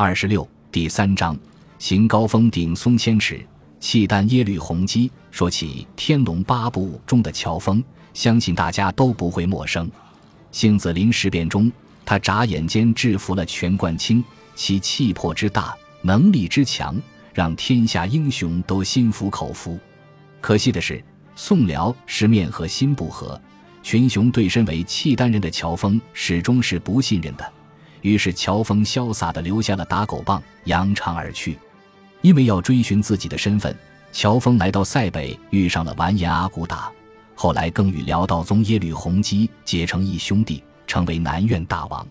二十六第三章，行高峰顶松千尺，契丹耶律洪基。说起《天龙八部》中的乔峰，相信大家都不会陌生。杏子林事变中，他眨眼间制服了全冠清，其气魄之大，能力之强，让天下英雄都心服口服。可惜的是，宋辽是面和心不和，群雄对身为契丹人的乔峰始终是不信任的。于是，乔峰潇洒地留下了打狗棒，扬长而去。因为要追寻自己的身份，乔峰来到塞北，遇上了完颜阿骨打，后来更与辽道宗耶律洪基结成义兄弟，成为南院大王。